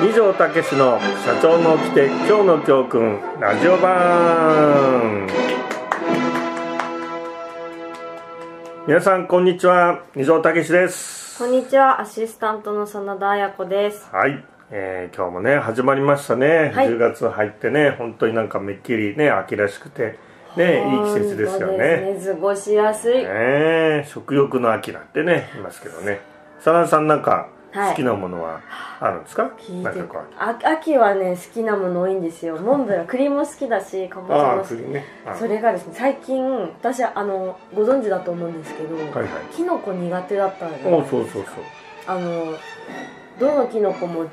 二条武史の社長の掟今日の教訓ラジオ版。皆さんこんにちは。二条武史です。こんにちは。アシスタントの真田彩子です。はい、えー今日もね始まりましたね、はい。10月入ってね本当になんかめっきりね秋らしくてねいい季節ですよね。ですね。過ごしやすい、ねえ食欲の秋なんてね言いますけどね。真田さんなんかはい好きなものはあるんですか、聞いか秋はね好きなもの多いんですよ。モンブラン栗も好きだしかぼちゃあも好きね。あそれがですね最近私あのご存知だと思うんですけど、はいはい。キノコ苦手だったんでおそうそうそうあのどのキノコも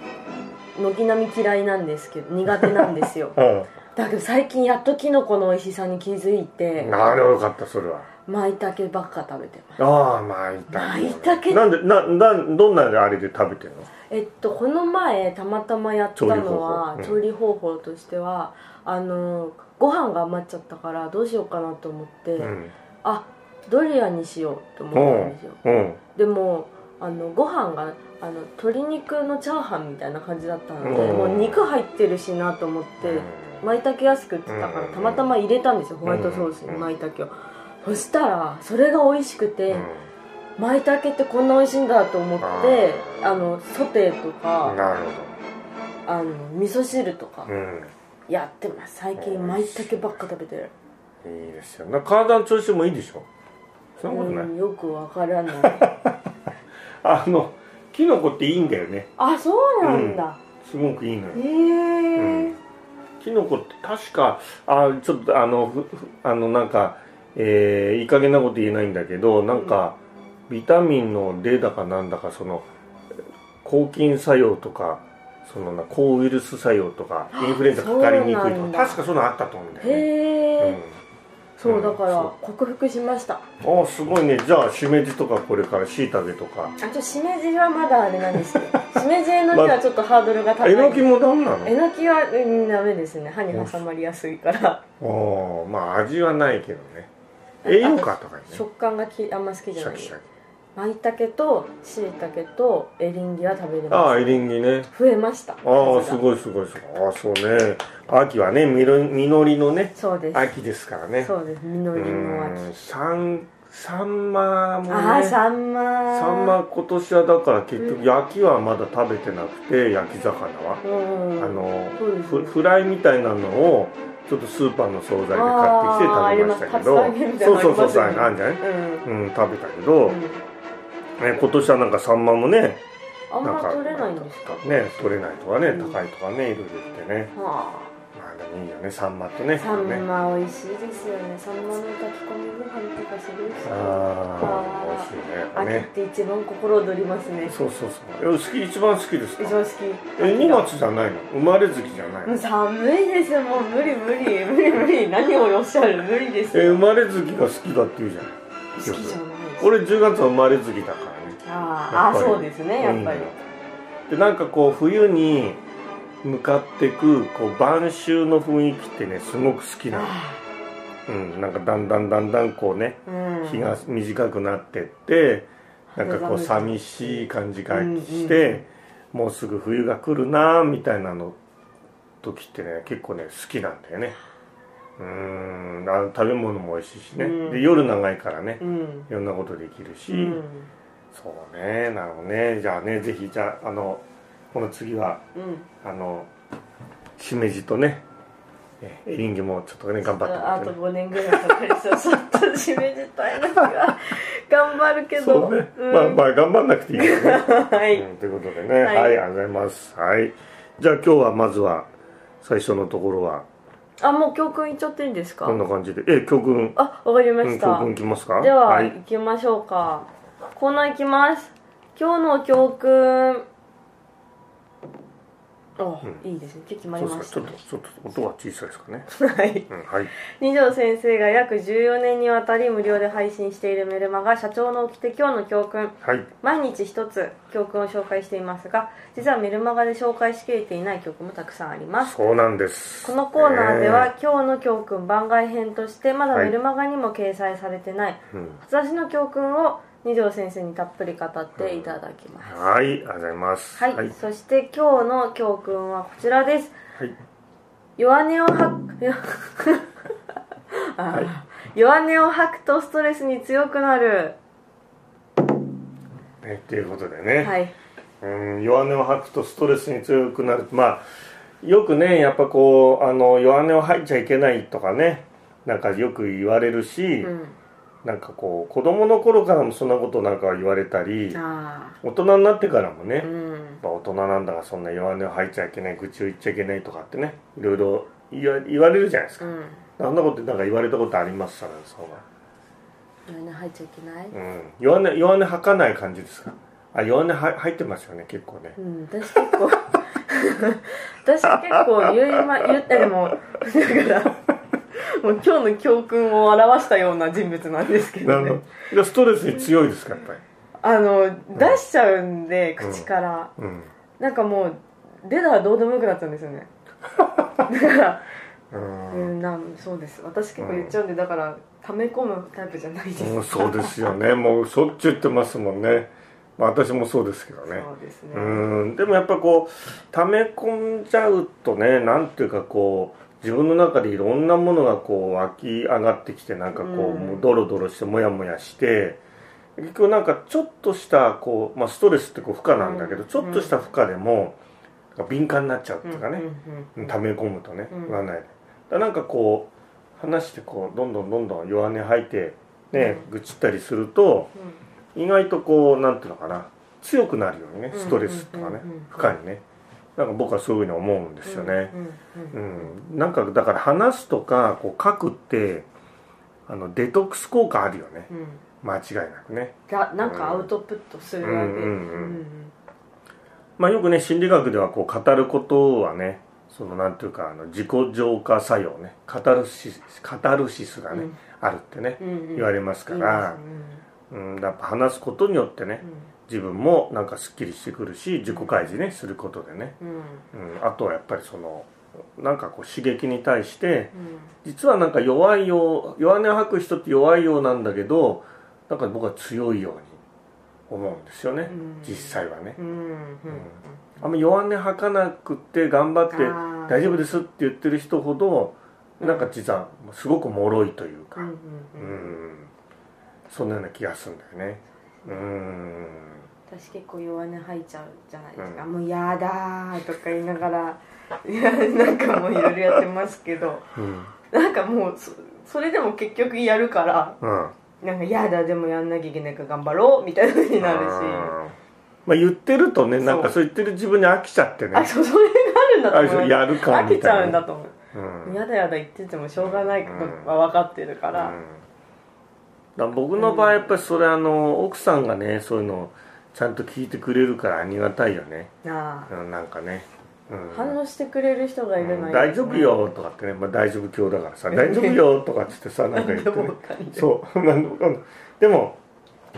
軒並み嫌いなんですけど苦手なんですよ。あ だけど最近やっとキノコの美味しさに気づいて。なるよかったそれは舞茸ばっか食べてます。ああまいた舞茸なんでななどんなあれで食べてるの？えっとこの前たまたまやったのは調理方法。調理方法としてはあのご飯が余っちゃったからどうしようかなと思って、うん。あドリアにしようと思ったんですよ。うん。でもあのご飯があの鶏肉のチャーハンみたいな感じだったので、うん。もう肉入ってるしなと思って舞茸安く売ってたからうんたまたま入れたんですよホワイトソースにうん。舞茸をそしたらそれが美味しくて、うん。舞茸ってこんな美味しいんだと思ってあのソテーとかなるあの味噌汁とかほどうん。やってます。最近舞茸ばっか食べてる。いいですよ。な体の調子もいいでしょ？そんなことない、うんよくわからない。あのキノコっていいんだよね。あそうなんだ、すごくいいのよ。へえ、キノコって確かあちょっとあのあのなんかえーいい加減なこと言えないんだけどなんか、ビタミンの D だかなんだかその抗菌作用とかそのな抗ウイルス作用とかインフルエンザかかりにくいとか。確かそのあったと思うんだよね、へえ、そうだからう。んそ克服しました。うん、あすごいね。じゃあしめじとかこれからしいたけとか。あとしめじはまだあれなんですけど しめじえのきはちょっとハードルが高い。えのきもダメなの？えのきはうんダメですね。歯に挟まりやすいから。おーまあ味はないけどね栄養価とかにね。食感がきあんま好きじゃない。シャキシャキ。舞茸としいたけとエリンギは食べれあます。あエリンギね。増えました。ああすいごいすごいすごい。ああそうね。秋はねみろ実りのねそうです。秋ですからね。そうです。実りの秋。うんサンサンマもね。ああサンマサンマ今年はだから結局焼きはまだ食べてなくて焼き魚は、うんあのそうですフフライみたいなのをちょっとスーパーの惣菜で買ってきて食べましたけど。そうそうそうそうのあんじゃないうん。うん食べたけど、うんね、今年はなんかサンマもねあんま取れないんですか？ね取れないとかね、うん高いとかねいろいろ言ってね。はまあいいよねサンマとね。あサンねマ美味しいですよね。サンマの炊き込みご飯とかするしああ美味しいね。秋っねて一番心躍りますね。そうそうそう。え好き一番好きですか？一番好き。え2月じゃないの？生まれ月じゃないの？寒いですよもう無理無理。無理無理。何をおっしゃる？無理ですえよ生まれ月が好きだって言うじゃない好きじゃないです。俺10月は生まれ月だからね。あーあそうですねやっぱり。でなんかこう冬に向かってくこう晩秋の雰囲気ってねすごく好きな。のあ。うんなんかだんだんだんだんこうねーうん。日が短くなってってなんかこう寂しい感じがして、もうすぐ冬が来るなみたいなの時ってね結構ね好きなんだよね。うんあの食べ物も美味しいしね、うん。で夜長いからねうん。いろんなことできるし、うん。そうねなるほどね。じゃあねぜひじゃああのこの次はうん。あのしめじとねえエリンギもちょっとね頑張ってあともらってね5年ぐらいかかりそう。ちょっと締め自体のが頑張るけど。ね、うん。まあまあ頑張んなくていいよね。はい、うん、ということでね、はい、はいありがとうございます。はい。じゃあ今日はまずは最初のところは。あもう教訓いっちゃっていいんですか？こんな感じで、え、教訓、あわかりまうん、した、教訓いきますか？では、はい。行きましょうか。コーナー行きます。今日の教訓お、いいですね決まり。ますしたねちょっとちょっと音が小さいですかね。はいうん、はい。二条先生が約14年にわたり無料で配信しているメルマガ社長の掟今日の教訓はい。毎日一つ教訓を紹介していますが実はメルマガで紹介しきれていない教訓もたくさんありますそうなんです。このコーナーでは、ね今日の教訓番外編としてまだはいメルマガにも掲載されてない、うん。私の教訓を二条先生にたっぷり語っていただきます、はいありがとうございます。はい、はい、そして今日の教訓はこちらです。はい。弱音を吐く はい。弱音を吐くとストレスに強くなる。ねということでね、はい。うん弱音を吐くとストレスに強くなる。まあよくねやっぱこうあの弱音を吐いちゃいけないとかねなんかよく言われるし、うんなんかこう子供の頃からもそんなことなんか言われたりあ大人になってからもね、やっあうん。ぱ大人なんだからそんな弱音を吐いちゃいけない愚痴を言っちゃいけないとかってねいろいろ言わ言われるじゃないですか、うん。あんなことなんか言われたことあります？からその弱音吐いちゃいけない？うん。弱音弱音吐かない感じですか？あ弱音は入ってますよね結構ね。うん私結構。私結構言いま言ったでもだから今日の教訓を表したような人物なんですけどね。なるほど。ストレスに強いですかやっぱり。あの出しちゃうんで口から、うん。なんかもう出たらどうでもよくなっちゃうんですよね。だからうん。うん。なんそうです。私結構言っちゃうんでだから溜め込むタイプじゃないです、うんそうですよね。もうしょっちゅう言ってますもんね、まあ、私もそうですけどね。そうですね。うん。でもやっぱこう溜め込んじゃうとねなんていうかこう自分の中でいろんなものがこう湧き上がってきてなんかこう,、うん。もうドロドロしてモヤモヤして結局なんかちょっとしたこう、まあ、ストレスってこう負荷なんだけど、うん。ちょっとした負荷でも敏感になっちゃうっていうかね、溜め込むとね、うん。言わない。でなんかこう話してこうどんどんどんどん弱音吐いてね、愚痴ったりすると意外とこうなんていうのかな強くなるようにねうん。ストレスとかね負荷にねなんか僕はそういうふうに思うんですよね。うんなんかだから話すとかこう書くってあのデトックス効果あるよね。うん。間違いなくね。がなんかアウトプットするわけ。まあよくね心理学ではこう語ることはねそのなんていうかあの自己浄化作用ね。カタルシスカタルシスがね、うん。あるってねうんうん。言われますから、うん、やっぱ話すことによってね自分もなんかすっきりしてくるし自己開示ねすることでね、うん。うん。うん、あとはやっぱりそのなんかこう刺激に対してうん。実はなんか弱いよう弱音を吐く人って弱いようなんだけどなんか僕は強いように思うんですよね、うん。実際はね、うんうんあんま弱音吐かなくって頑張って大丈夫ですって言ってる人ほどなんか実はすごく脆いというか、うんうんううんん。そんなような気がするんだよね。うん私結構弱音吐いちゃうじゃないですか、うもうやだーとか言いながら いやなんかもういろいろやってますけどうん。なんかもうそそれでも結局やるからうん。なんかやだでもやんなきゃいけないから頑張ろうみたいな風になるし。まあ言ってるとねなんかそう言ってる自分に飽きちゃってね。あそうそれがあるんだとあ思うやるか飽きちゃみたいなうんだと思う。うん。やだやだ言っててもしょうがないことは分かってるから、うん。だから僕の場合やっぱりそれあの奥さんがねそういうのをちゃんと聞いてくれるからありがたいよね、あうん、なんかね、うん。あ反応してくれる人がいるのうんに、大丈夫よとかってね、まあ、大丈夫教だからさ。大丈夫よとかっつってさ なんか言って、ね、そう なんでもかんでもでも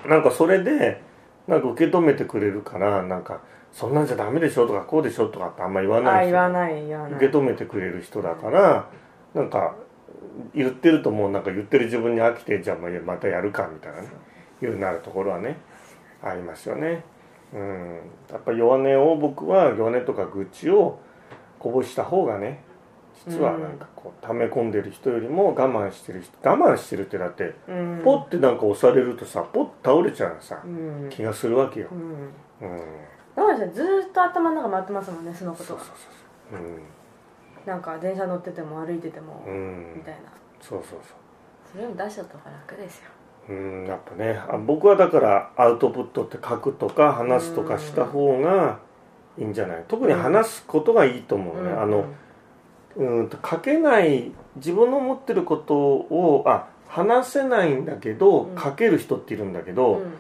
なんかそれでなんか受け止めてくれるからなんかそんなんじゃダメでしょとかこうでしょとかってあんま言わあない人。言わない言わない。受け止めてくれる人だからなんか言ってるともうなんか言ってる自分に飽きてじゃあまあまたやるかみたいなね。いうなるところはねありますよね。うん。やっぱ弱音を僕は弱音とか愚痴をこぼした方がね実はなんかこう溜め込んでる人よりも我慢してる人我慢してるってだってうん。ポッてなんか押されるとさポッて倒れちゃうさうん。気がするわけよ。うん。うん。だからずーっと頭の中回ってますもんねそのことがそうそうそうなんか電車乗ってても歩いてても、みたいな。そうそうそう。それも出しちゃった方が楽ですようんやっぱねあ僕はだからアウトプットって書くとか話すとかした方がいいんじゃない？特に話すことがいいと思うね、あのうんと書けない自分の持ってることをあ話せないんだけど、うん。書ける人っているんだけうど、ん。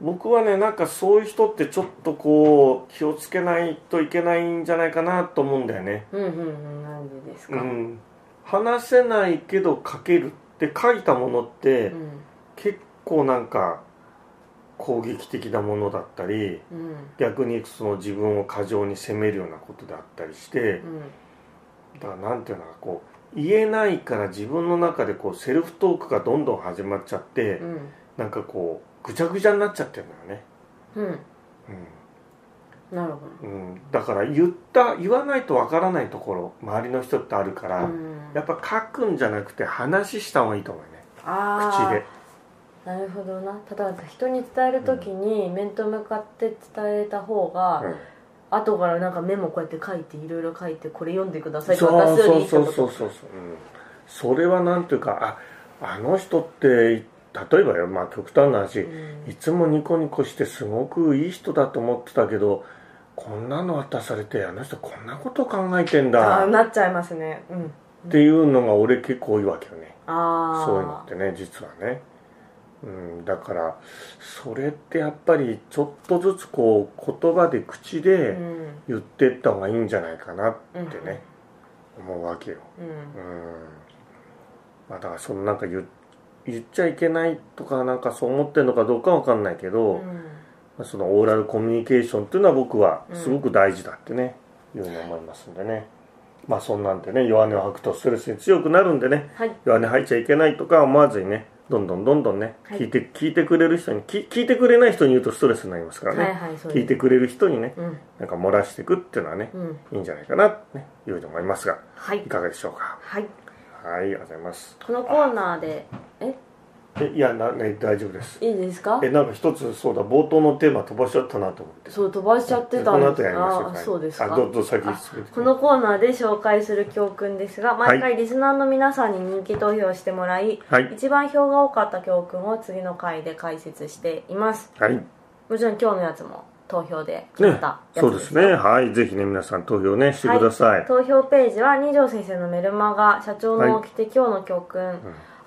僕はねなんかそういう人ってちょっとこう気をつけないといけないんじゃないかなと思うんだよね、うんうんうんなんでですか、うん、話せないけど書けるって書いたものって、うん結構なんか攻撃的なものだったりうん。逆にその自分を過剰に責めるようなことであったりしてうん。だからなんていうのかこう言えないから自分の中でこうセルフトークがどんどん始まっちゃってうん。なんかこうぐちゃぐちゃになっちゃってるのよね、うん。なるほうんうん、だから言った言わないとわからないところ周りの人ってあるから、やっぱ書くんじゃなくて話した方がいいと思うよね。あ口で。あなるほどな。ただ人に伝える時に面と向かって伝えた方が、うん。後からなんかメモこうやって書いていろいろ書いてこれ読んでくださいってそう渡すよりそうそうそうそうそう、うん、それはなんていうかああの人って例えばよまあ極端な話、うん。いつもニコニコしてすごくいい人だと思ってたけどこんなの渡されてあの人こんなこと考えてんあだ。っあなっちゃいますね。うん。ていうのが俺結構多いわけよね。ああそういうのってね実はね、うん、だからそれってやっぱりちょっとずつこう言葉で口うでん。言ってった方がいいんじゃないかなってうん。ね、思うわけよ。うん。うん。まあだからそのなんか言言っちゃいけないとかなんかそう思ってるのかどうかわかんないけど、うん。まあそのオーラルコミュニケーションっていうのは僕はすごく大事だってね、いうふうに思いますんでね。まあそんなんでね弱音を吐くとストレスに強くなるんでねはい。弱音吐いちゃいけないとか思わずにねどんどんどんどんね、はい。聞いて聞いてくれる人に聞聞いてくれない人に言うとストレスになりますからね、はいはい聞いてくれる人にねうん。なんか漏らしていくっていうのはね、うん。いいんじゃないかなって、ね、いうふうに思いますがはい。いかがでしょうか？はい。はいありがとうございます。このコーナーでえ？えいやな、ね、大丈夫です。いいですか？えなんか一つそうだ冒頭のテーマ飛ばしちゃったなと思って。そう飛ばしちゃってたんですああそうですか。あどうぞ先あ進めてこのコーナーで紹介する教訓ですが毎回リスナーの皆さんに人気投票してもらい、はい。一番票が多かった教訓を次の回で解説しています。はい。ねもちろん今日のやつも投票で決まったやつそうですね。はい。ぜひね皆さん投票ねしてください、投票ページは二条先生のメルマガ社長の起きて今日の教訓、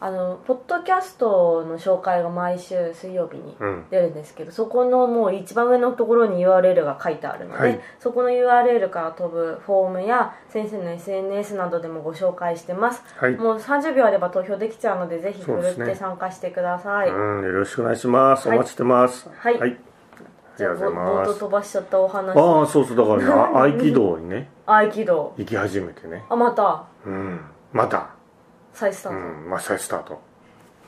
あのポッドキャストの紹介が毎週水曜日にうん。出るんですけどそこのもう一番上のところに URL が書いてあるので、はい。そこの URL から飛ぶフォームや先生の SNS などでもご紹介してます、はい。もう30秒あれば投票できちゃうのでぜひふるって参加してください、うんよろしくお願いします、はい。お待ちしてます。はい。はい、じゃあ冒頭飛ばしちゃったお話。ああそうそうだからねあ 合気道にね。合気道。行き始めてね。あまた。うん。また再スタート、うんまあ再スタート。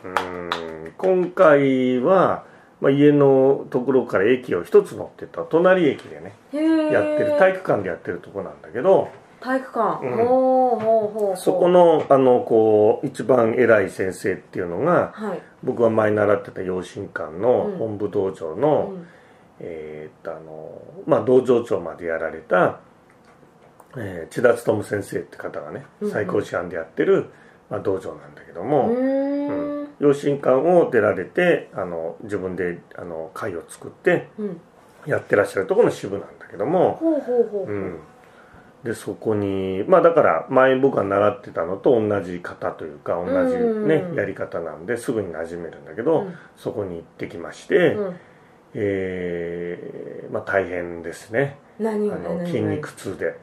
うん今回は、まあ、家のところから駅を一つ乗ってった隣駅でねやってる体育館でやってるとこなんだけど体育館、うん。ほうほうほうそこのあのこう一番偉い先生っていうのがはい、僕が前習ってた養親館のうん。本部道場うの、ん。えーっとあのまあ道場長までやられた、えー千田勉先生って方がねうんうん。最高師範でやってる、まあ、道場なんだけどうも、ー。ん。養親館を出られてあの自分であの会を作ってうん。やってらっしゃるところの支部なんだけども、ほうん、でそこにまあだから前僕が習ってたのと同じ方というか同じね、うんやり方なんですぐに馴染めるんだけど、うん。そこに行ってきまして、うん。えーまあ大変ですね。あの何筋肉痛で、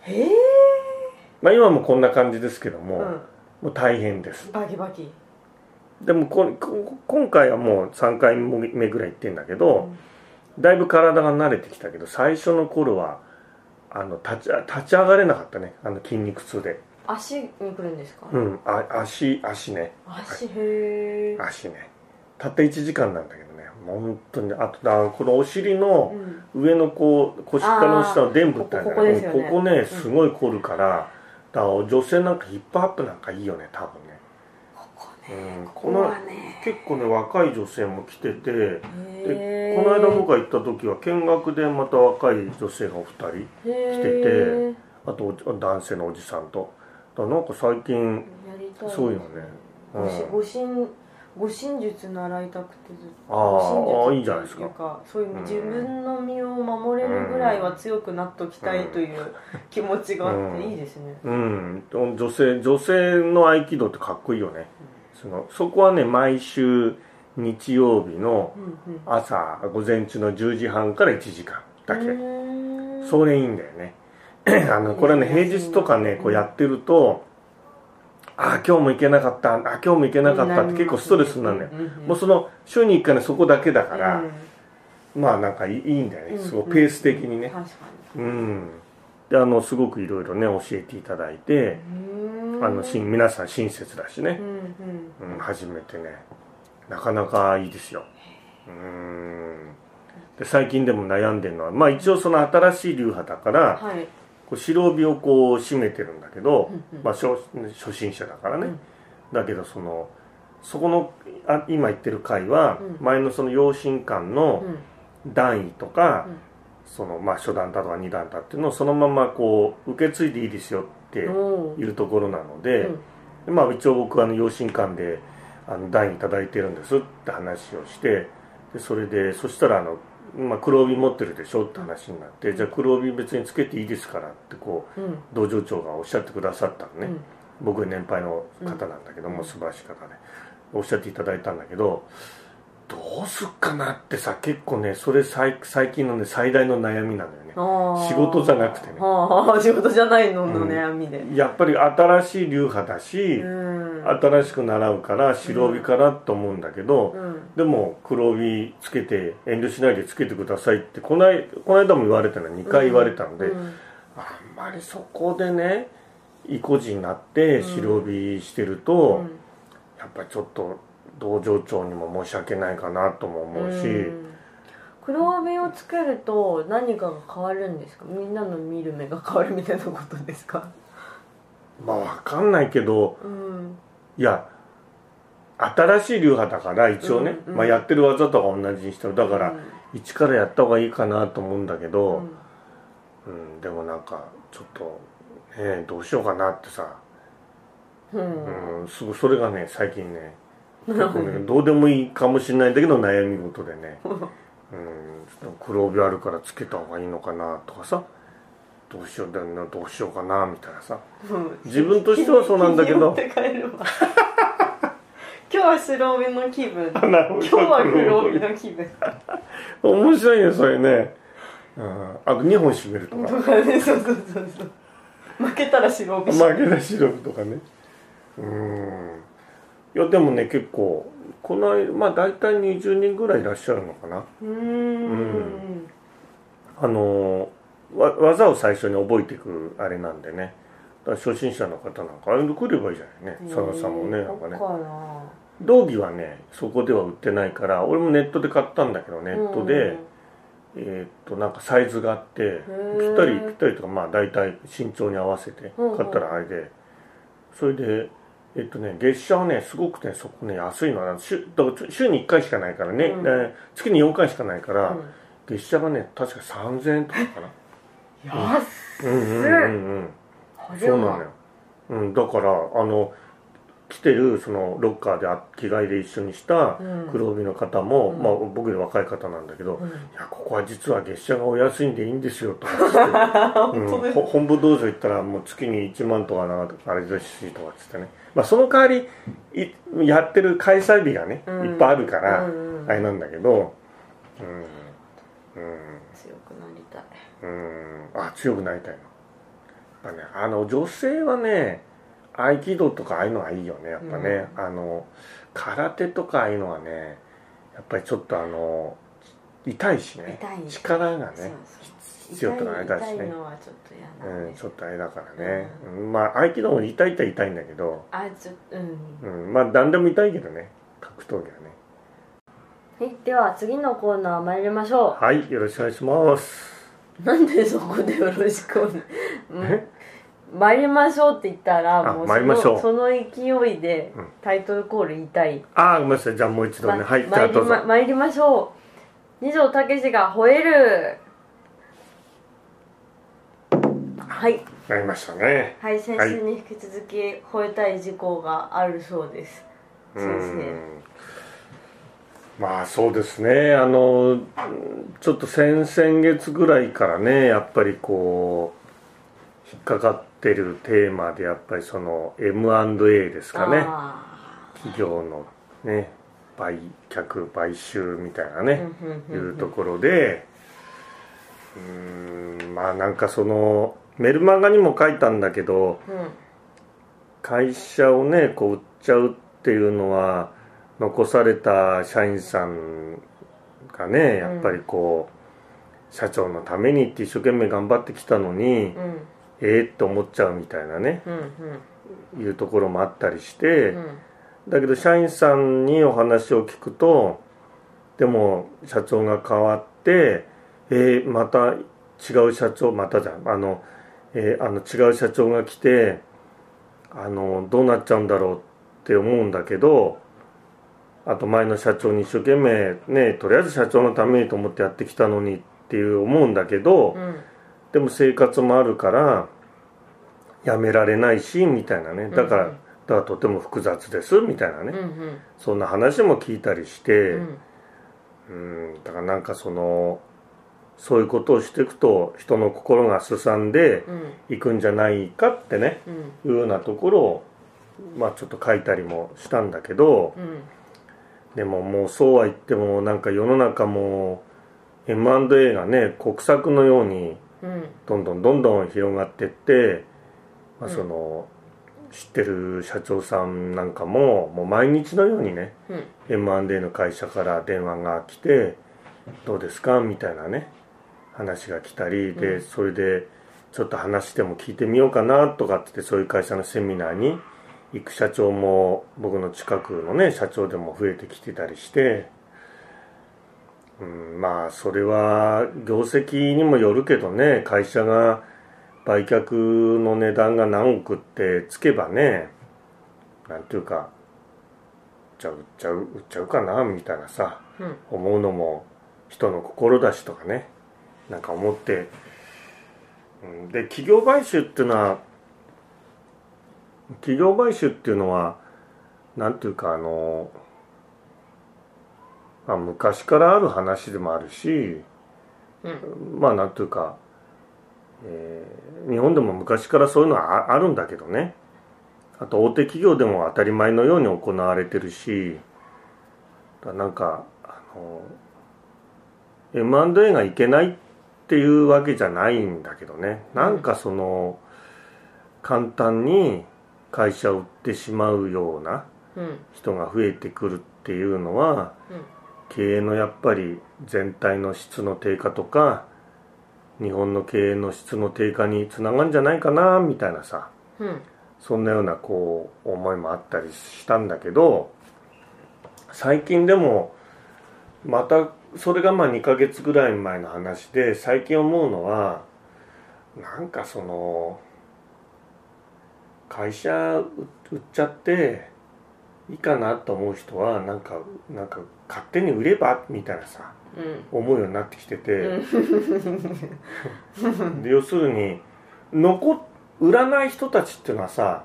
へえまあ、今もこんな感じですけども、うんもう大変です。バキバキ。でもここ今回はもう3回目ぐらい行ってんだけど、だいぶ体が慣れてきたけど最初の頃はあの立ち立ち上がれなかったね。あの筋肉痛で。足に来るんですか、うん。あ足足ね。足へえ足ね。たった1時間なんだけどね。本当にあとだこのお尻の上のこう腰からの下の臀部ってあるんだこここですよね。ここねすごい凝るからだから女性なんかヒップアップなんかいいよね多分ね。ここうん、ここの結構ね若い女性も来ててでへこの間僕が行った時は見学でまた若い女性がお二人来ててあとお男性のおじさんと。だからなんか最近そうい。うのね。ごしうんご神ご神術習いたくてずっと。いいじゃないうか。そういううん。自分の身を守れるぐらいは強くなっときたいという気持ちがあっていいですね。うん。女性女性の合気道ってかっこいいよね。そのそこはね毎週日曜日のうんうん。朝午前中の10時半から1時間だけ。うー。んそれいいんだよね。あのこれね。平日とかねこうやってるとあ今日も行けなかったあ今日も行けなかったって結構ストレスになるのよ。もうその週に1回ねそこだけだから、まあなんかいいんだよね。うんすごいペース的にね。うん。であのすごくいろいろね教えていただいてにあのしん皆さん親切だしね。う、んうん。うん、初めてね。なかなかいいですよ、うー。ん。で最近でも悩んでるのはまあ一応その新しい流派だからはいこう白帯をこう締めてるんだけど、うんうん。まあ、初初心者だからね、うん。だけどそのそこのあ今言ってる回はうん。前のその養親館のうん。段位とか、うん。そのまあ初段だとか二段だっていうのをそのままこう受け継いでいいですよっていうところなので、うん。でまあ一応僕はあの養親館であの段位いただいてるんですって話をしてでそれでそしたらあの、まあ、黒帯持ってるでしょって話になって、じゃあ黒帯別につけていいですからってこううん。道場長がおっしゃってくださったのね、うん。僕は年配の方なんだけども、うん。素晴らしい方で。おっしゃっていただいたんだけどどうすっかなってさ結構ねそれ最最近のね最大の悩みなのよね。仕事じゃなくてね。仕事じゃないのの悩みで。やっぱり新しい流派だし、うん新しく習うから白帯からと思うんだけど、うん。でも黒帯つけて遠慮しないでつけてくださいってこないこの間も言われたの2回言われたので、うん。あんまりそこでね意固地になって白帯してると、うん。やっぱりちょっと道場長にも申し訳ないかなとも思うし、うん。黒帯をつけると何かが変わるんですか？みんなの見る目が変わるみたいなことですか？まあわかんないけどうんいや新しい流派だから一応ね、うんうん。まあ、やってる技とか同じにしてるだから、一からやった方がいいかなと思うんだけうど、ん。うんでもなんかちょっとねどうしようかなってさ、うん。うん、すぐそれがね最近ねな結構ね どうでもいいかもしれないんだけど悩み事でね、うん、ちょっと黒帯あるからつけた方がいいのかなとかさどうしようだよなどうしようかなみたいなさ。うん。自分としてはそうなんだけど。今日は白帯の気分。今日は黒帯の気分。面白いねそれね、うん、あと2本締めるとか。とかねそうそうそうそう。負けたら白帯。負けなしろとかね。うん。いやでもね結構この間まあ大体20人ぐらいいらっしゃるのかな。うーん。あのわ技を最初に覚えていくあれなんでね。だから初心者の方なんかあれで来ればいいじゃないね。佐野さんもねなんかね。道着はねそこでは売ってないから俺もネットで買ったんだけどネットで、えーっとなんかサイズがあってー。ぴったりぴったりとかまあ大体身長に合わせて買ったらあれで。それでえっとね月謝はねすごくねそこね安いのは週週に1回しかないからね、月に4回しかないから、うん。月謝がね確か3000円とかかな安っ。うんうんうんそうなのよ、うん、だからあの来てるそのロッカーであ着替えで一緒にしたうん。黒帯の方も、うん。まあ僕より若い方なんだけど、うん。いやここは実は月謝がお安いんでいいんですよとか言って、うん本部道場行ったらもう月に1万とかなあれですしとかっつってね、まあ、その代わりいやってる開催日がね、うん。いっぱいあるから、あれなんだけど。うん。うん。強くなりたいうん。あ強くなりたいの。やっぱねあの女性はね合気道とかああいうのがいいよね。やっぱね、あの空手とかああいうのはねやっぱりちょっとあの痛いしね。力がね必要とかあれだしね。痛いのはちょっと嫌なんうん、ちょっとあれだからね、うん。まあ合気道も痛い痛い痛いんだけど、あちょうん。うん、まあ何でも痛いけどね。格闘技はね。はいでは次のコーナー参りましょはいよろしくお願いします。うなんでそこでよろしくお願い？うん。参りましょうって言ったらあもう参りましょう。その勢いでうん。タイトルコール言いたい、ああごめんなさい。じゃあもう一度ね、まはい参りま参りましょう。二条武が吠える。はい。なりましたね。はい先週に引き続き吠えたい事項があるそうです。う先んまあそうですね。あのうんちょっと先々月ぐらいからねやっぱりこう引っかかってるテーマでやっぱりその M&A ですかね。あ企業のね売却買収みたいなね、いうところでうーんまあなんかそのメルマガにも書いたんだけどうん。会社をねこう売っちゃうっていうのは残された社員さんがねやっぱりこう、社長のためにって一生懸命頑張ってきたのに、うん。ええって思っちゃうみたいなねうん。いうところもあったりして、うん。だけど社員さんにお話を聞くとでも社長が変わってえー、また違う社長またじゃんあの,、えー、あの違う社長が来てあのどうなっちゃうんだろうって思うんだけどあと前の社長に一生懸命ねとりあえず社長のためにと思ってやってきたのにっていう思うんだけど、うん。でも生活もあるからやめられないしみたいなね。だから、うんうん。だからとても複雑ですみたいなね、うんうん。そんな話も聞いたりして、うん。うん。だからなんかそのそういうことをしていくと人の心がすさんでうん。いくんじゃないかってねうん。いうようなところをまあちょっと書いたりもしたんだけどうんでももうそうは言ってもなんか世の中も M&A がね国策のようにうん。どんどんどんどん広がっていって、まあ、うん。その、知ってる社長さんなんかももう毎日のようにねうん。M&A の会社から電話が来て「どうですか?」みたいなね話が来たりで、うん。それでちょっと話しても聞いてみようかなとかって言ってそういう会社のセミナーに行く社長も僕の近くのね社長でも増えてきてたりして、うん、まあそれは業績にもよるけどね会社が売却の値段が何億ってつけばねなんていうかじゃあ売っちゃう売っちゃうかなみたいなさうん。思うのも人の心だしとかねなんか思って、うん、で企業買収っていうのは企業買収っていうのはなんていうかあの、まあ、昔からある話でもあるしうん。まあなんていうか、えー日本でも昔からそういうのはああるんだけどね。あと大手企業でも当たり前のように行われてるしだなんかあの M&A がいけないっていうわけじゃないんだけどね。なんかその簡単に会社を売ってしまうようなうん。人が増えてくるっていうのは経営のやっぱり全体の質の低下とか日本の経営の質の低下につながるんじゃないかなみたいなさうん。そんなようなこう思いもあったりしたんだけど最近でもまたそれがまあ2ヶ月ぐらい前の話で最近思うのはなんかその会社売っちゃっていいかなと思う人はなんかなんか勝手に売ればみたいなさうん。思うようになってきてて、うんで要するに残っ売らない人たちっていうのはさ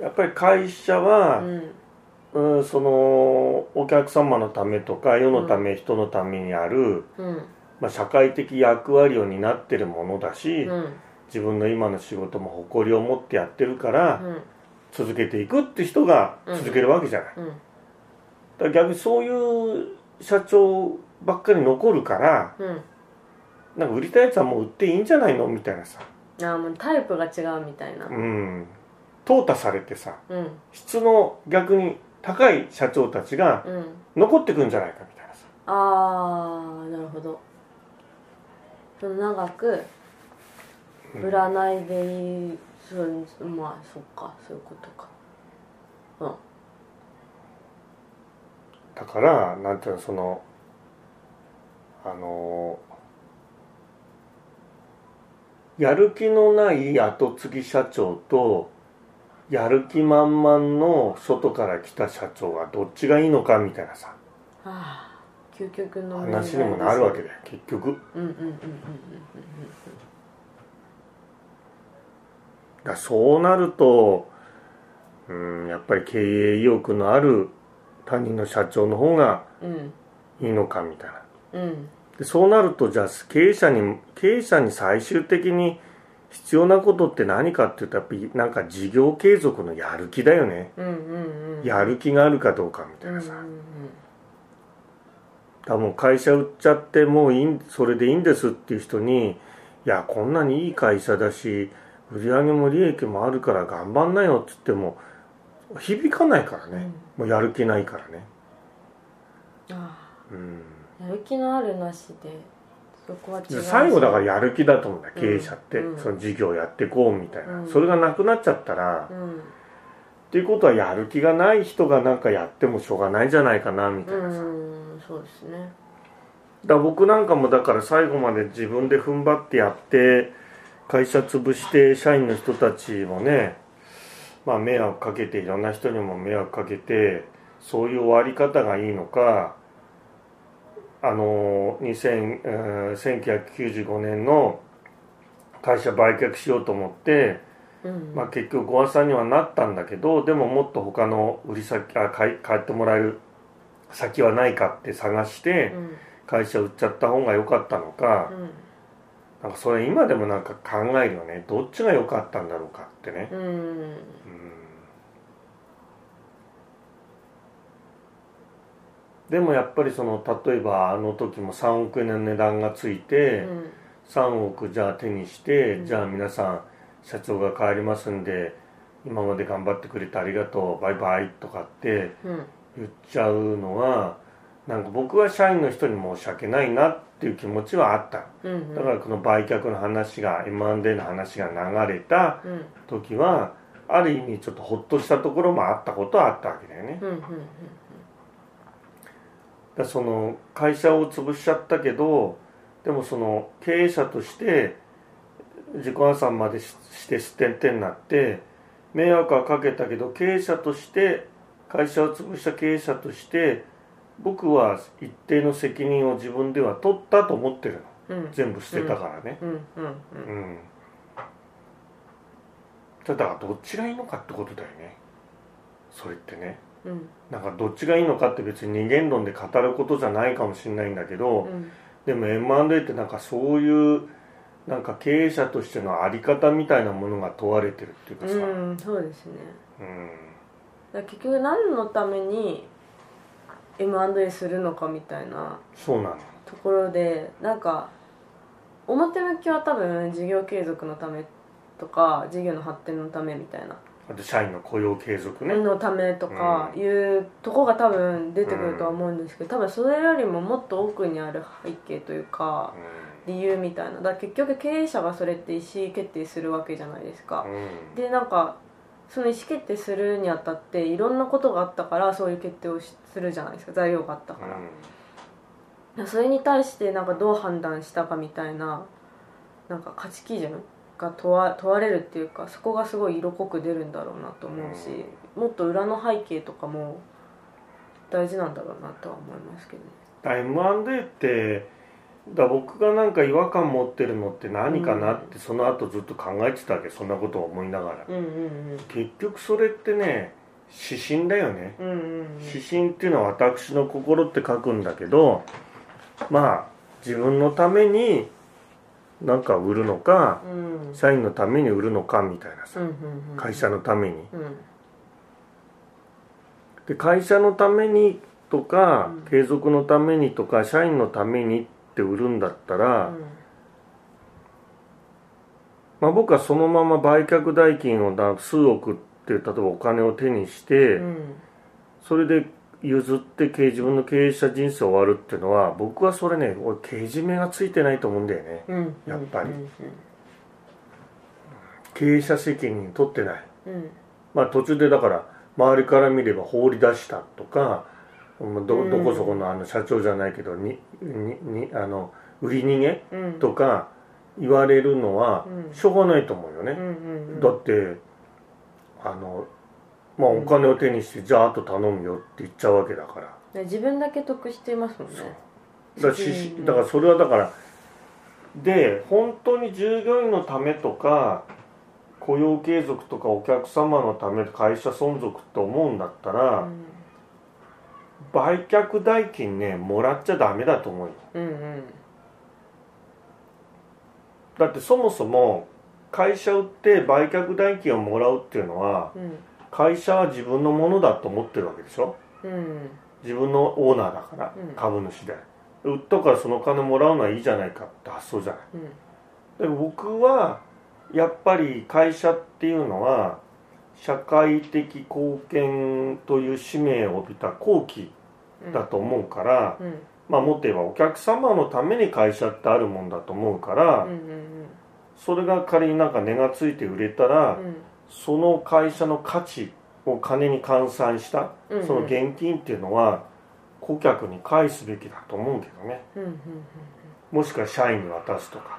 やっぱり会社は、うん。そのお客様のためとか世のため、人のためにある、うん。まあ、社会的役割を担ってるものだし、うん自分の今の仕事も誇りを持ってやってるから、うん。続けていくって人が続けるわけじゃない、うん。だから逆にそういう社長ばっかり残るからうん。なんか売りたいやつはもう売っていいんじゃないのみたいなさ。ああもうタイプが違うみたいな。うん。淘汰されてさうん。質の逆に高い社長たちがうん。残ってくんじゃないかみたいなさ。ああなるほど。その長く売らないでいいそうまあそっかそういうことか。うん。だからなんていうのそのあのやる気のない後継ぎ社長とやる気満々の外から来た社長はどっちがいいのかみたいなさ。ああ究極の話にもなるわけだよ結局。うんうんうんうんうんだからそうなるとうんやっぱり経営意欲のある他人の社長の方がうん。いいのかみたいな。うん。でそうなるとじゃあ経営者に経営者に最終的に必要なことって何かっていうとやっぱりなんか事業継続のやる気だよね。うんうんうん。やる気があるかどうかみたうんういなん。さうん多分会社売っちゃってもういいんそれでいいんですっていう人にいやこんなにいい会社だし売り上げも利益もあるから頑張んなよっつっても響かないからね、もうやる気ないからね。あうん。あやる気のあるなしでそこは違う最後だからやる気だと思うんだよ経営者って、うんその事業やっていこうみたいな、うん。それがなくなっちゃったらうん。っていうことはやる気がない人がなんかやってもしょうがないんじゃないかなみたいなさ、うんそうですね。だ僕なんかもだから最後まで自分で踏ん張ってやって会社潰して社員の人たちもねまあ迷惑かけていろんな人にも迷惑かけてそういう終わり方がいいのかあの2000えー1995年の会社売却しようと思って、うん。まあ、結局ご破産にはなったんだけどでももっと他の売り先あ買い買ってもらえる先はないかって探してうん。会社売っちゃった方が良かったのか、うんなんかそれ今でもなんか考えるよね。どっちが良かったんだろうかってね、うん。うんでもやっぱりその例えばあの時も3億円の値段がついて、うん。3億じゃあ手にして、うん。じゃあ皆さん社長が帰りますんで今まで頑張ってくれてありがとうバイバイとかってうん。言っちゃうのはなんか僕は社員の人に申し訳ないなっていう気持ちはあった。うんだからこの売却の話が M&A の話が流れたうん。時はある意味ちょっとほっとしたところもあったことはあったわけだよね。うんうんだからその会社を潰しちゃったけどでもその経営者として自己破産までしして捨ててになって迷惑はかけたけど経営者として会社を潰した経営者として僕は一定の責任を自分では取ったと思ってるの。うん。全部捨てたからね。うん。うん。うん、だからどっちがいいのかってことだよね。それってね。うん。なんかどっちがいいのかって別に二元論で語ることじゃないかもしれないんだけど、うん。でも M&A ってなんかそういうなんか経営者としてのあり方みたいなものが問われてるっていうかさ、うん。そうですね。うん。だ結局何のために M&A するのかみたいな。そうなのところでなんか表向きは多分事業継続のためとか事業の発展のためみたいな。あと社員の雇用継続ね、のためとかいうとこが多分出てくるとは思うんですけど多分それよりももっと奥にある背景というか理由みたいな。だから結局経営者がそれって意思決定するわけじゃないですか。うんうん。でなんかその意思決定するにあたっていろんなことがあったからそういう決定をしするじゃないですか材料があったから、それに対してなんかどう判断したかみたいななんか価値基準が問わ問われるっていうかそこがすごい色濃く出るんだろうなと思うし、もっと裏の背景とかも大事なんだろうなとは思いますけどね。ってだ僕がなんか違和感持ってるのって何かなってその後ずっと考えてたわけそんなことを思いながら。うんうん結局それってね指針だよね。うんうんうん。指針っていうのは私の心って書くんだけどまあ自分のためになんか売るのかうん。うん社員のために売るのかみたいなさうんうん会社のために。うん。で会社のためにとかうん。継続のためにとか社員のためにって売るんだったら、まあ、僕はそのまま売却代金をだ数億って例えばお金を手にして、うん。それで譲って経自分の経営者人生終わるっていうのは僕はそれね俺けじめがついてないと思うんだよね。うん。やっぱり。うん。経営者責任取ってない。うん。まあ途中でだから周りから見れば放り出したとかまあどどこそこのあの社長じゃないけどにににあの売り逃げうん。とか言われるのはうん。しょうがないと思うよね、うんうんうん。だってあのまあお金を手にして、じゃああと頼むよって言っちゃうわけだから。で自分だけ得してますもんね。だからしうんだからそれはだからで本当に従業員のためとか雇用継続とかお客様のため会社存続って思うんだったら、うん売却代金ねもらっちゃダメだと思うよ。うんうん。だってそもそも会社売って売却代金をもらうっていうのはうん会社は自分のものだと思ってるわけでしょ？うん自分のオーナーだから、うん。株主で。売ったからその金もらうのはいいじゃないかって発想じゃない。うん。で僕はやっぱり会社っていうのは社会的貢献という使命を帯びた後期うんだと思うから、うんまあもっと言えばお客様のために会社ってあるもんだと思うから、うんうんそれが仮になんか値がついて売れたら、その会社の価値を金に換算したうんうんその現金っていうのは顧客に返すべきだと思うけどね。うんうんもしくは社員に渡すとか。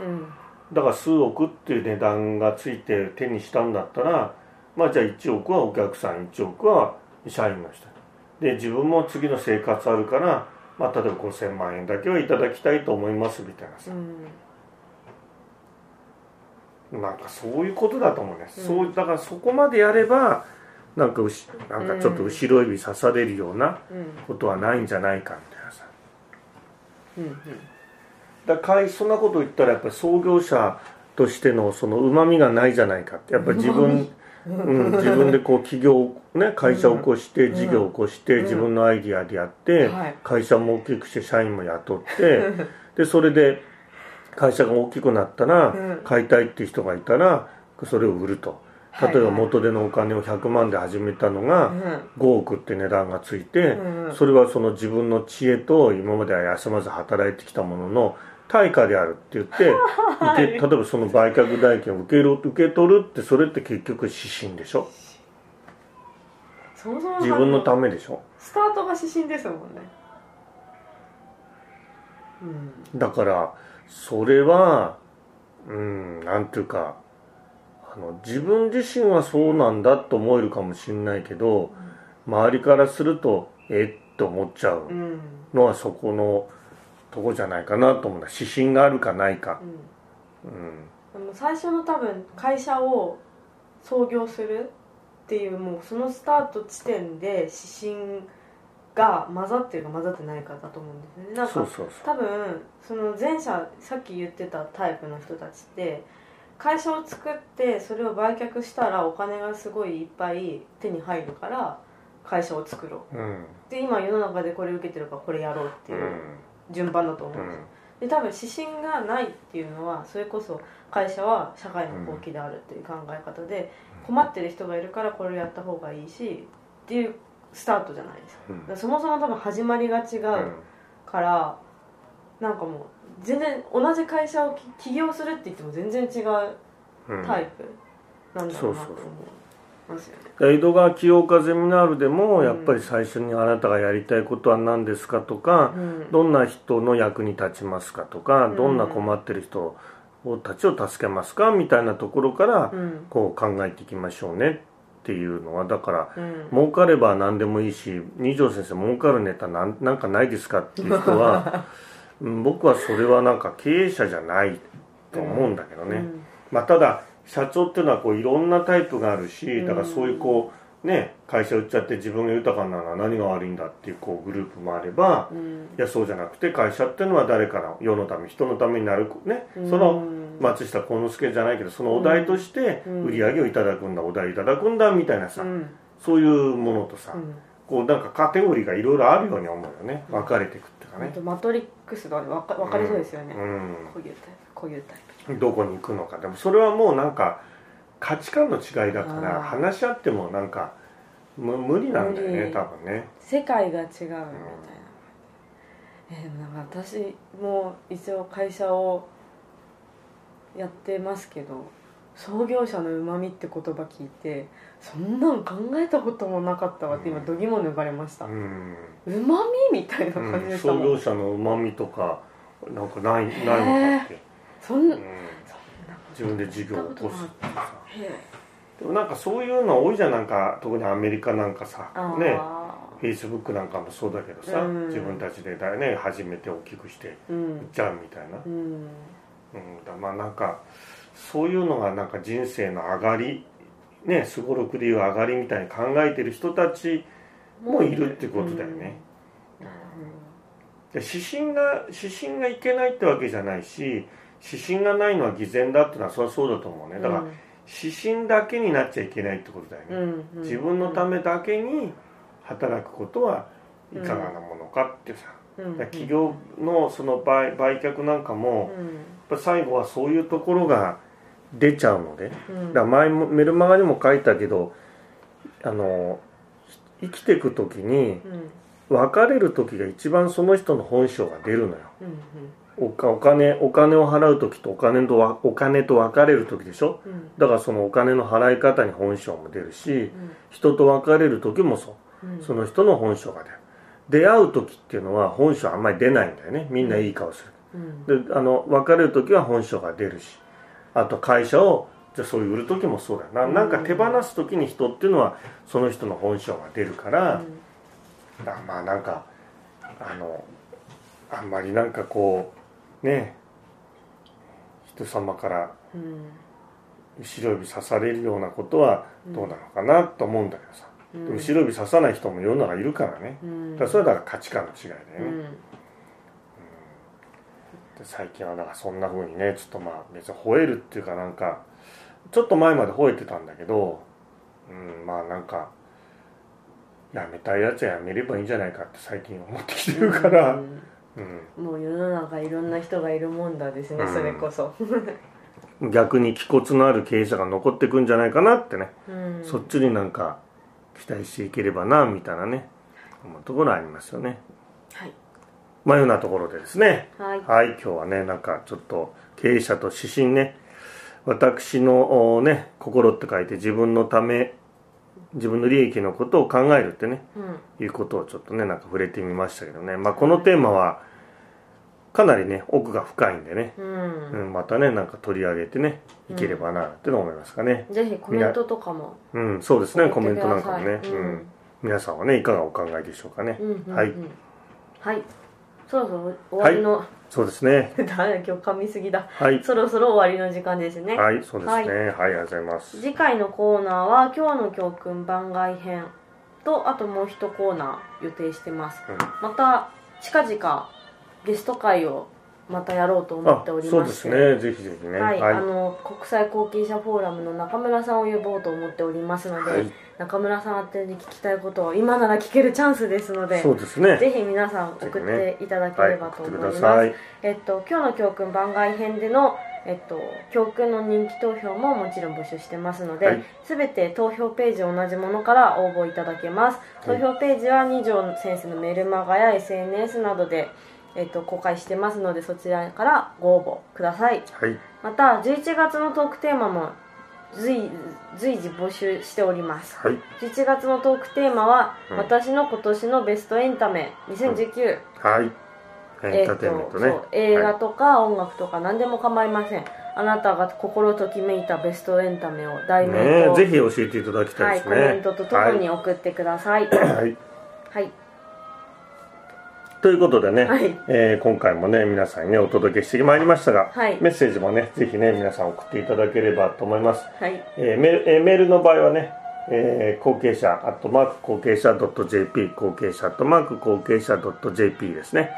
だから数億っていう値段がついて手にしたんだったらまあじゃあ1億はお客さん1億は社員の人で自分も次の生活あるから、まあ、例えば5000万円だけはいただきたいと思いますみたいなさ。うん。なんかそういうことだと思うね、うん。そうだからそこまでやればなんかうしなんかちょっと後ろ指刺されるようなうん。ことはないんじゃないかみたいなさ。うんだから会そんなこと言ったらやっぱり創業者としてのそのうまみがないじゃないかって。やっぱり自分、うん、自分でこう起業ね会社を起こしてうん。事業を起こしてうん。自分のアイディアでやってはい。会社も大きくして社員も雇って でそれで会社が大きくなったらうん。買いたいっていう人がいたらそれを売ると。はい例えば元手のお金を100万で始めたのが5億って値段がついてうんそれはその自分の知恵と今までは休まず働いてきたものの対価であるって言って 受け例えばその売却代金を受ける受け取るってそれって結局指針でしょ？自分のためでしょ？スタートが指針ですもんね。うん。だからそれはうんなんていうかあの自分自身はそうなんだと思えるかもしれないけど周りからするとえっと思っちゃううん。のはそこのとこじゃないかなと思うんだ。指針があるかないか。うん。うん。最初の多分会社を創業するっていうもうそのスタート地点で指針が混ざってるか混ざってないかだと思うんですよね。なんかそうそう多分その前者さっき言ってたタイプの人たちって会社を作ってそれを売却したらお金がすごいいっぱい手に入るから会社を作ろそう。うん。うで今世の中でこれ受けてるからこれやろうってう。いうん順番だと思ううんですん。で多分指針がないっていうのはそれこそ会社は社会の後期であるっていう考え方で困ってる人がいるからこれをやった方がいいしっていうスタートじゃないですか。そもそも多分始まりが違うからなんかもう全然同じ会社をき起業するって言っても全然違ううん。タイプなんだろうなと思そうそういますよね江戸川清岡ゼミナールでもやっぱり最初にあなたがやりたいことは何ですかとか、うん。どんな人の役に立ちますかとか、うん。どんな困ってる人をたちを助けますかみたいなところからうん。こう考えていきましょうねっていうのはだからうん。儲かれば何でもいいし二条先生儲かるネタなんなんかないですかっていう人は うん僕はそれはなんか経営者じゃないと思うんだけどね、うん。まあ、ただ社長っていうのはこういろんなタイプがあるしだからそういうこうね会社売っちゃって自分が豊かなのは何が悪いんだっていうこうグループもあればうん。いやそうじゃなくて会社っていうのは誰かの世のため人のためになるね。うん。その松下幸之助じゃないけどそのお題としてうん。売り上げをいただくんだお題いただくんだみたいなさうん。そういうものとさうん。こうなんかカテゴリーがいろいろあるように思うよね。分かれていくっていうかね。マトリックスが分か分かりそうですよね、うん。こういうタイプこういうタイプどこに行くのか。でもそれはもうなんか価値観の違いだから話し合ってもなんかむ無理なんだよね多分ね。世界が違うみたいな、えーでもなんか私も一応会社をやってますけど創業者のうまみって言葉聞いてそんなん考えたこともなかったわって今度肝抜かれました、ううん。まみみたいな感じうんでしたもん、創業者のうまみとかなんかないないのかって、そんな、うん。自分で事業を起こすっていうさ。でもなんかそういうの多いじゃんなんか特にアメリカなんかさねフェイスブックなんかもそうだけどさ、うん。自分たちでだね始めて大きくしてう売っんちゃうみたいな、うん。うん、だまあなんかそういうのがなんか人生の上がりねすごろくでいう上がりみたいに考えてる人たちもいるってことだよね、で指針が指針がいけないってわけじゃないし指針がないのは偽善だってのはそれはそうだと思うね。だから指針だけになっちゃいけないってことだよね、うん自分のためだけに働くことはいかがなものかっていうさ、うんだから企業のその売売却なんかも、うん。やっぱ最後はそういうところが出ちゃうので。うん。だから前もメルマガにも書いたけどあの生きていく時にうん。別れる時が一番その人の本性が出るのよ。うんおかお金お金を払う時とお金とわお金と別れる時でしょ？うん。だからそのお金の払い方に本性も出るしうん。人と別れる時もそう。うん。その人の本性が出る。出会う時っていうのは本性あんまり出ないんだよね。みんないい顔すうん。るであの別れる時は本性が出るしあと会社をじゃあそういう売る時もそうだよ。ななんか手放す時に人っていうのはその人の本性が出るから、あまあなんかあのあんまりなんかこうね人様からうん。後ろ指刺されるようなことはどうなのかなと思うんだけどさ、うん。後ろ指刺さない人も世の中いるからね。うん。だからそれはだから価値観の違いだよね、うん。で最近はだからそんな風にねちょっとまあ別に吠えるっていうかなんかちょっと前まで吠えてたんだけどうんまあなんかやめたいやつはやめればいいんじゃないかって最近思ってきてるから、うんうんもう世の中いろんな人がいるもんだですね、うん。それこそ、逆に気骨のある経営者が残っていくんじゃないかなってね、うん、そっちになんか期待していければなみたいなね。思うところありますよね。はい。まあようなところでですね。はい。はい今日はねなんかちょっと経営者と指針ね。私のおね心って書いて自分のため自分の利益のことを考えるってねうん。いうことをちょっとねなんか触れてみましたけどね。まあこのテーマはかなりね奥が深いんでね、うん。うん、またねなんか取り上げてねいければなっての思いますかね。ぜひコメントとかも。うんそうですねコメントなんかもね、うん。うん、皆さんはねいかがお考えでしょうかね、うんうんうん。はい。はい。そろそろ終わりの、そうですね。だ今日噛みすぎだ。はいそろそろ終わりの時間ですね。はいそうですね。はいはい、ありがとうございます。次回のコーナーは今日の教訓番外編とあともう一コーナー予定してます。うん。また近々ゲスト会をまたやろうと思あっておりそうまして。ですね。ぜひぜひね。はい、はい。あの国際後継者フォーラムの中村さんを呼ぼうと思っておりますので、はい。中村さん宛てに聞きたいことを今なら聞けるチャンスですのでそうですね。ぜひ皆さん送っていただけはい。ればと思い。ます、くださいえっと、今日の教訓番外編での、えっと、教訓の人気投票ももちろん募集してますので、はい。すべて投票ページ同じものから応募いただけます。投票ページは二条先生のメルマガや SNS などで、えっと、公開してますのでそちらからご応募ください。はい。また11月のトークテーマも随随時募集しております。はい。11月のトークテーマは、うん。私の今年のベストエンタメ2019、はい。エンターテインメントね、そう映画とか音楽とか何でも構いません、あなたが心ときめいたベストエンタメを題名と、ねえぜひ教えていただきたはいい、ですね。コメントとともに送ってくださいはい、はい。はいということでね、はい。えー今回もね皆さんにねお届けしてまいりましたが、はい。メッセージもねぜひね皆さん送っていただければと思います、はい。えーメえーメールの場合はね、えー後継者アットマーク後継者 .jp 後継者アットマーク後継者 .jp ですね。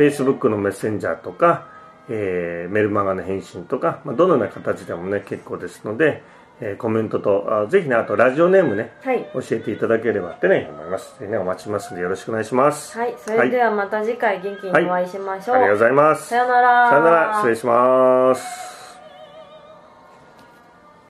Facebook のメッセンジャーとか、えーメルマガの返信とか、まあ、どのような形でもね結構ですので、えーコメントとあぜひねあとラジオネームねはい。教えていただければってね思います。ぜひねお待ちしてますのでよろしくお願いします。はい。それではまた次回元気にお会いしましょう、ありがとうございます。さよなら。さよなら。失礼します